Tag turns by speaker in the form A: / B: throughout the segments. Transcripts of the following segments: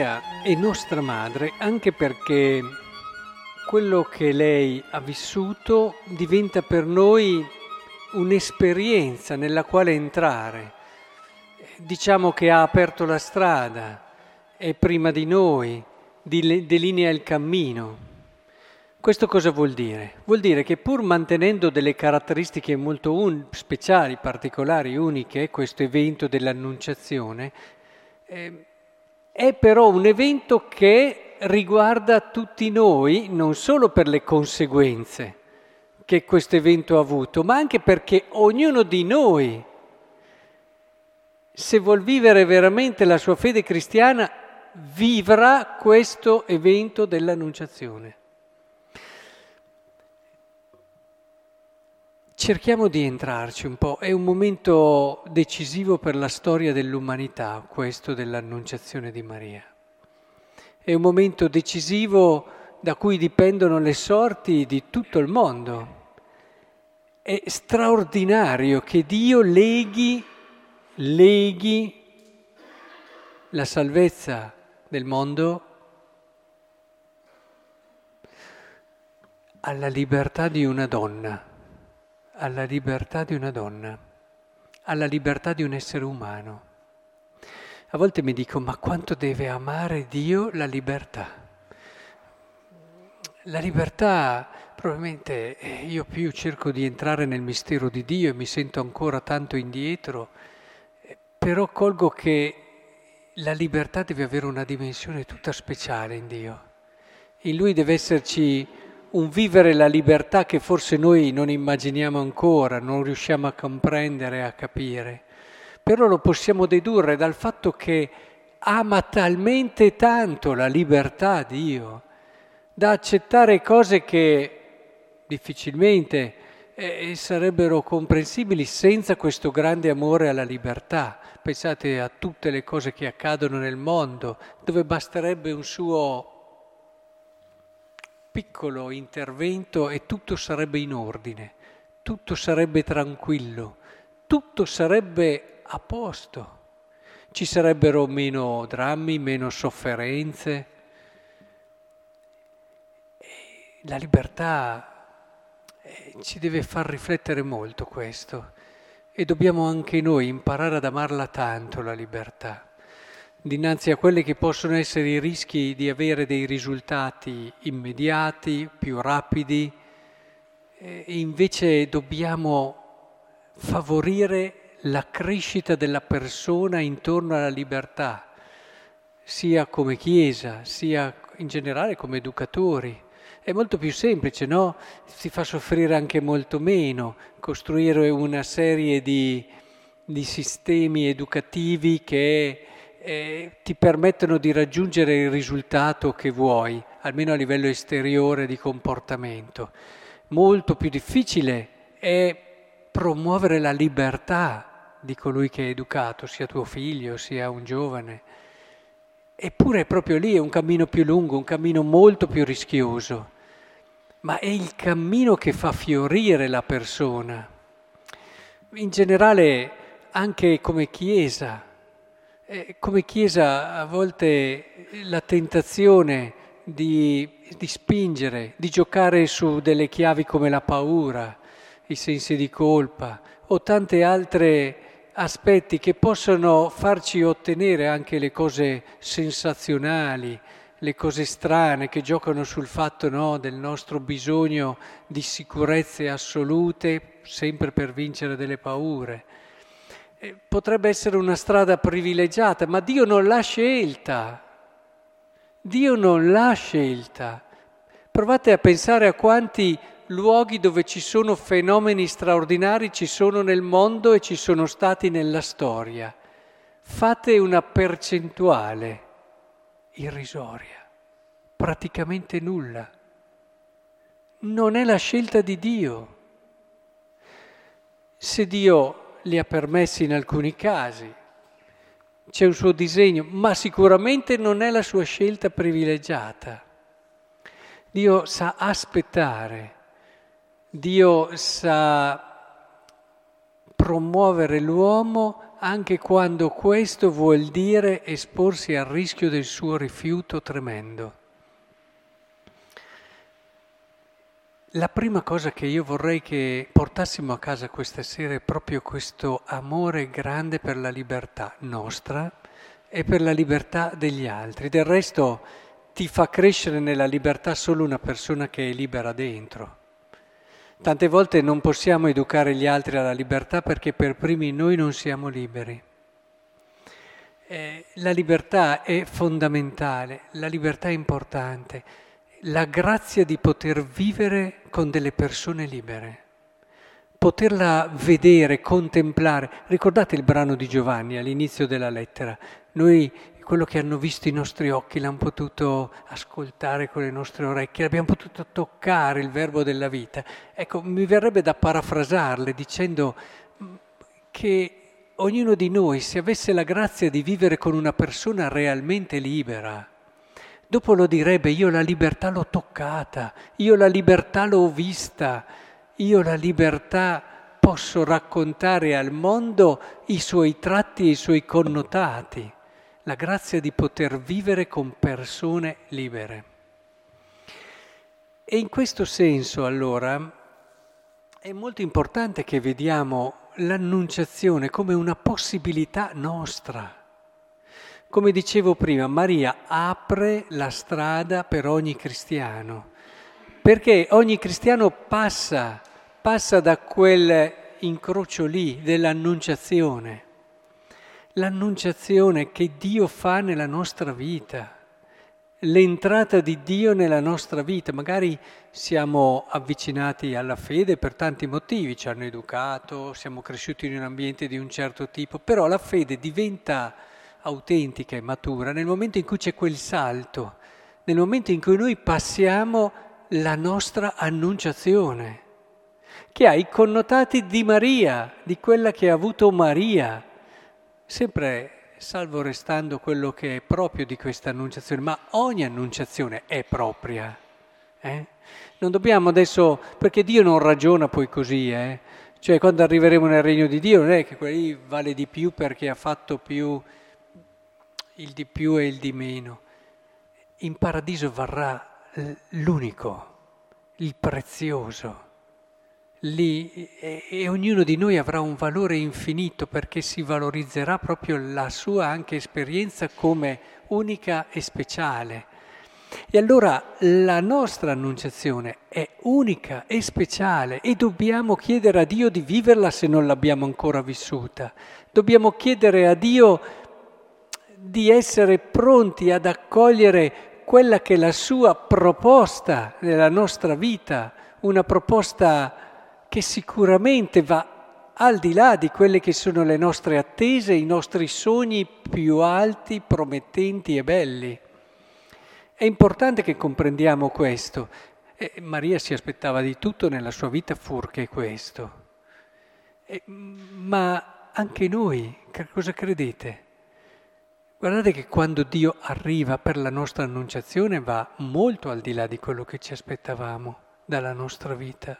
A: Maria è nostra madre anche perché quello che lei ha vissuto diventa per noi un'esperienza nella quale entrare. Diciamo che ha aperto la strada, è prima di noi, delinea il cammino. Questo cosa vuol dire? Vuol dire che pur mantenendo delle caratteristiche molto un- speciali, particolari, uniche, questo evento dell'annunciazione, eh, è però un evento che riguarda tutti noi, non solo per le conseguenze che questo evento ha avuto, ma anche perché ognuno di noi, se vuol vivere veramente la sua fede cristiana, vivrà questo evento dell'annunciazione. Cerchiamo di entrarci un po', è un momento decisivo per la storia dell'umanità, questo dell'annunciazione di Maria. È un momento decisivo da cui dipendono le sorti di tutto il mondo. È straordinario che Dio leghi, leghi la salvezza del mondo alla libertà di una donna alla libertà di una donna, alla libertà di un essere umano. A volte mi dico, ma quanto deve amare Dio la libertà? La libertà, probabilmente eh, io più cerco di entrare nel mistero di Dio e mi sento ancora tanto indietro, eh, però colgo che la libertà deve avere una dimensione tutta speciale in Dio. In Lui deve esserci un vivere la libertà che forse noi non immaginiamo ancora, non riusciamo a comprendere, a capire. Però lo possiamo dedurre dal fatto che ama talmente tanto la libertà Dio, da accettare cose che difficilmente eh, sarebbero comprensibili senza questo grande amore alla libertà. Pensate a tutte le cose che accadono nel mondo, dove basterebbe un suo piccolo intervento e tutto sarebbe in ordine, tutto sarebbe tranquillo, tutto sarebbe a posto. Ci sarebbero meno drammi, meno sofferenze. La libertà eh, ci deve far riflettere molto questo e dobbiamo anche noi imparare ad amarla tanto la libertà dinanzi a quelli che possono essere i rischi di avere dei risultati immediati, più rapidi, e invece dobbiamo favorire la crescita della persona intorno alla libertà, sia come Chiesa, sia in generale come educatori. È molto più semplice, no? Si fa soffrire anche molto meno costruire una serie di, di sistemi educativi che eh, ti permettono di raggiungere il risultato che vuoi, almeno a livello esteriore di comportamento. Molto più difficile è promuovere la libertà di colui che è educato, sia tuo figlio, sia un giovane. Eppure è proprio lì, è un cammino più lungo, un cammino molto più rischioso, ma è il cammino che fa fiorire la persona. In generale, anche come Chiesa, eh, come Chiesa a volte la tentazione di, di spingere, di giocare su delle chiavi come la paura, i sensi di colpa o tante altre aspetti che possono farci ottenere anche le cose sensazionali, le cose strane che giocano sul fatto no, del nostro bisogno di sicurezze assolute, sempre per vincere delle paure. Eh, potrebbe essere una strada privilegiata, ma Dio non l'ha scelta. Dio non l'ha scelta. Provate a pensare a quanti luoghi dove ci sono fenomeni straordinari ci sono nel mondo e ci sono stati nella storia. Fate una percentuale irrisoria, praticamente nulla. Non è la scelta di Dio. Se Dio li ha permessi in alcuni casi, c'è un suo disegno, ma sicuramente non è la sua scelta privilegiata. Dio sa aspettare, Dio sa promuovere l'uomo anche quando questo vuol dire esporsi al rischio del suo rifiuto tremendo. La prima cosa che io vorrei che portassimo a casa questa sera è proprio questo amore grande per la libertà nostra e per la libertà degli altri. Del resto ti fa crescere nella libertà solo una persona che è libera dentro. Tante volte non possiamo educare gli altri alla libertà perché per primi noi non siamo liberi. Eh, la libertà è fondamentale, la libertà è importante, la grazia di poter vivere con delle persone libere, poterla vedere, contemplare. Ricordate il brano di Giovanni all'inizio della lettera? Noi quello che hanno visto i nostri occhi l'hanno potuto ascoltare con le nostre orecchie, l'abbiamo potuto toccare il verbo della vita. Ecco, mi verrebbe da parafrasarle dicendo mm, che ognuno di noi, se avesse la grazia di vivere con una persona realmente libera, dopo lo direbbe io la libertà l'ho toccata, io la libertà l'ho vista, io la libertà posso raccontare al mondo i suoi tratti e i suoi connotati la grazia di poter vivere con persone libere. E in questo senso allora è molto importante che vediamo l'annunciazione come una possibilità nostra. Come dicevo prima, Maria apre la strada per ogni cristiano, perché ogni cristiano passa, passa da quel incrocio lì dell'annunciazione l'annunciazione che Dio fa nella nostra vita, l'entrata di Dio nella nostra vita. Magari siamo avvicinati alla fede per tanti motivi, ci hanno educato, siamo cresciuti in un ambiente di un certo tipo, però la fede diventa autentica e matura nel momento in cui c'è quel salto, nel momento in cui noi passiamo la nostra annunciazione, che ha i connotati di Maria, di quella che ha avuto Maria sempre salvo restando quello che è proprio di questa annunciazione, ma ogni annunciazione è propria. Eh? Non dobbiamo adesso, perché Dio non ragiona poi così, eh? cioè quando arriveremo nel regno di Dio non è che quello lì vale di più perché ha fatto più il di più e il di meno. In paradiso varrà l'unico, il prezioso lì e, e, ognuno di noi avrà un valore infinito perché si valorizzerà proprio la sua anche esperienza come unica e speciale. E allora la nostra annunciazione è unica e speciale e dobbiamo chiedere a Dio di viverla se non l'abbiamo ancora vissuta. Dobbiamo chiedere a Dio di essere pronti ad accogliere quella che è la sua proposta nella nostra vita, una proposta che sicuramente va al di là di quelle che sono le nostre attese, i nostri sogni più alti, promettenti e belli. È importante che comprendiamo questo. E Maria si aspettava di tutto nella sua vita furché questo. E, ma anche noi, cosa credete? Guardate che quando Dio arriva per la nostra annunciazione va molto al di là di quello che ci aspettavamo dalla nostra vita.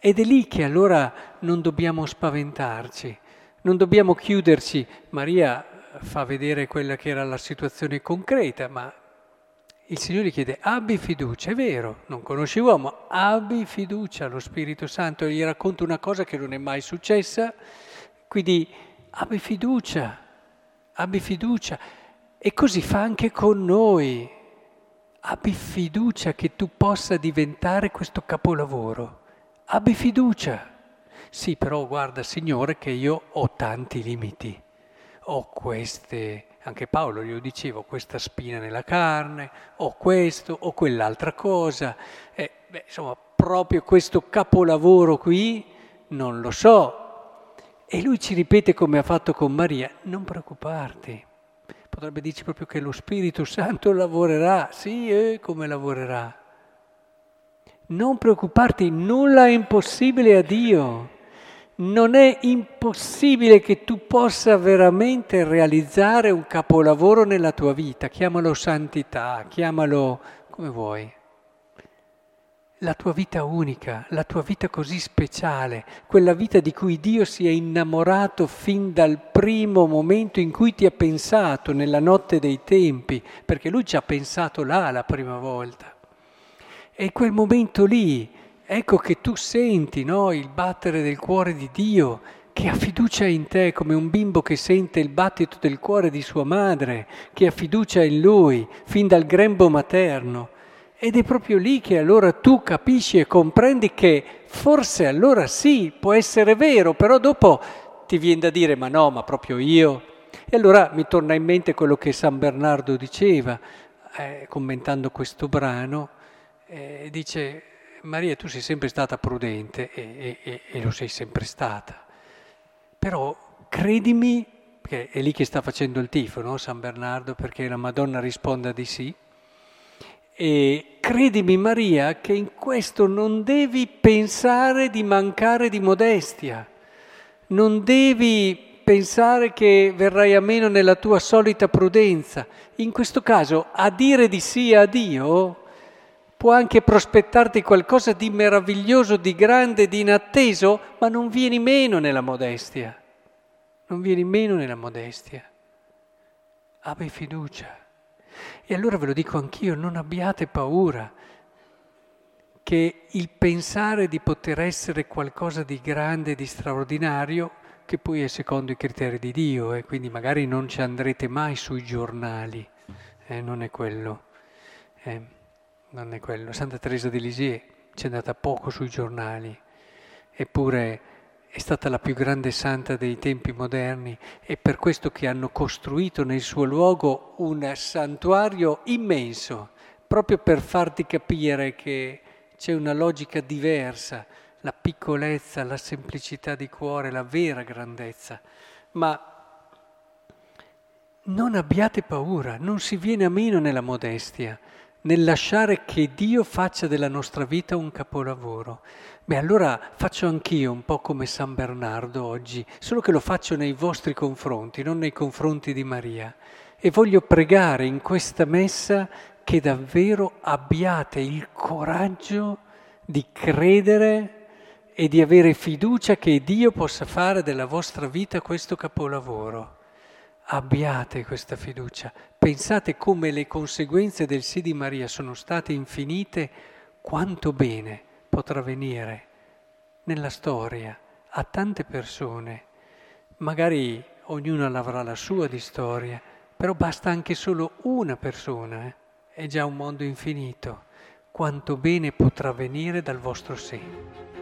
A: Ed è lì che allora non dobbiamo spaventarci, non dobbiamo chiuderci. Maria fa vedere quella che era la situazione concreta, ma il Signore chiede abbi fiducia, è vero, non conosci uomo, abbi fiducia allo Spirito Santo, gli racconta una cosa che non è mai successa, quindi abbi fiducia, abbi fiducia. E così fa anche con noi. Abbi fiducia che tu possa diventare questo capolavoro abbi fiducia. Sì, però guarda, Signore, che io ho tanti limiti. Ho queste, anche Paolo glielo dicevo, questa spina nella carne, ho questo, ho quell'altra cosa. Eh, beh, insomma, proprio questo capolavoro qui non lo so. E lui ci ripete come ha fatto con Maria, non preoccuparti. Potrebbe dirci proprio che lo Spirito Santo lavorerà, sì, eh, come lavorerà non preoccuparti, nulla è impossibile a Dio. Non è impossibile che tu possa veramente realizzare un capolavoro nella tua vita, chiamalo santità, chiamalo come vuoi. La tua vita unica, la tua vita così speciale, quella vita di cui Dio si è innamorato fin dal primo momento in cui ti ha pensato, nella notte dei tempi, perché Lui ci ha pensato là la prima volta. E quel momento lì, ecco che tu senti no, il battere del cuore di Dio, che ha fiducia in te come un bimbo che sente il battito del cuore di sua madre, che ha fiducia in lui fin dal grembo materno. Ed è proprio lì che allora tu capisci e comprendi che forse allora sì, può essere vero, però dopo ti viene da dire ma no, ma proprio io. E allora mi torna in mente quello che San Bernardo diceva, eh, commentando questo brano, eh, dice Maria tu sei sempre stata prudente e, e, e lo sei sempre stata però credimi, che è lì che sta facendo il tifo, no? San Bernardo, perché la Madonna risponda di sì. E credimi Maria che in questo non devi pensare di mancare di modestia, non devi pensare che verrai a meno nella tua solita prudenza. In questo caso, a dire di sì a Dio può anche prospettarti qualcosa di meraviglioso, di grande, di inatteso, ma non vieni meno nella modestia. Non vieni meno nella modestia. Abbi fiducia. E allora ve lo dico anch'io, non abbiate paura che il pensare di poter essere qualcosa di grande, di straordinario, che poi è secondo i criteri di Dio, e eh, quindi magari non ci andrete mai sui giornali, eh, non è quello. Eh non è quello. Santa Teresa di Lisieux ci è andata poco sui giornali, eppure è stata la più grande santa dei tempi moderni e per questo che hanno costruito nel suo luogo un santuario immenso, proprio per farti capire che c'è una logica diversa, la piccolezza, la semplicità di cuore, la vera grandezza. Ma non abbiate paura, non si viene a meno nella modestia nel lasciare che Dio faccia della nostra vita un capolavoro. Beh, allora faccio anch'io un po' come San Bernardo oggi, solo che lo faccio nei vostri confronti, non nei confronti di Maria. E voglio pregare in questa messa che davvero abbiate il coraggio di credere e di avere fiducia che Dio possa fare della vostra vita questo capolavoro abbiate questa fiducia. Pensate come le conseguenze del sì di Maria sono state infinite, quanto bene potrà venire nella storia a tante persone. Magari ognuna avrà la sua di storia, però basta anche solo una persona, eh? è già un mondo infinito. Quanto bene potrà venire dal vostro seno.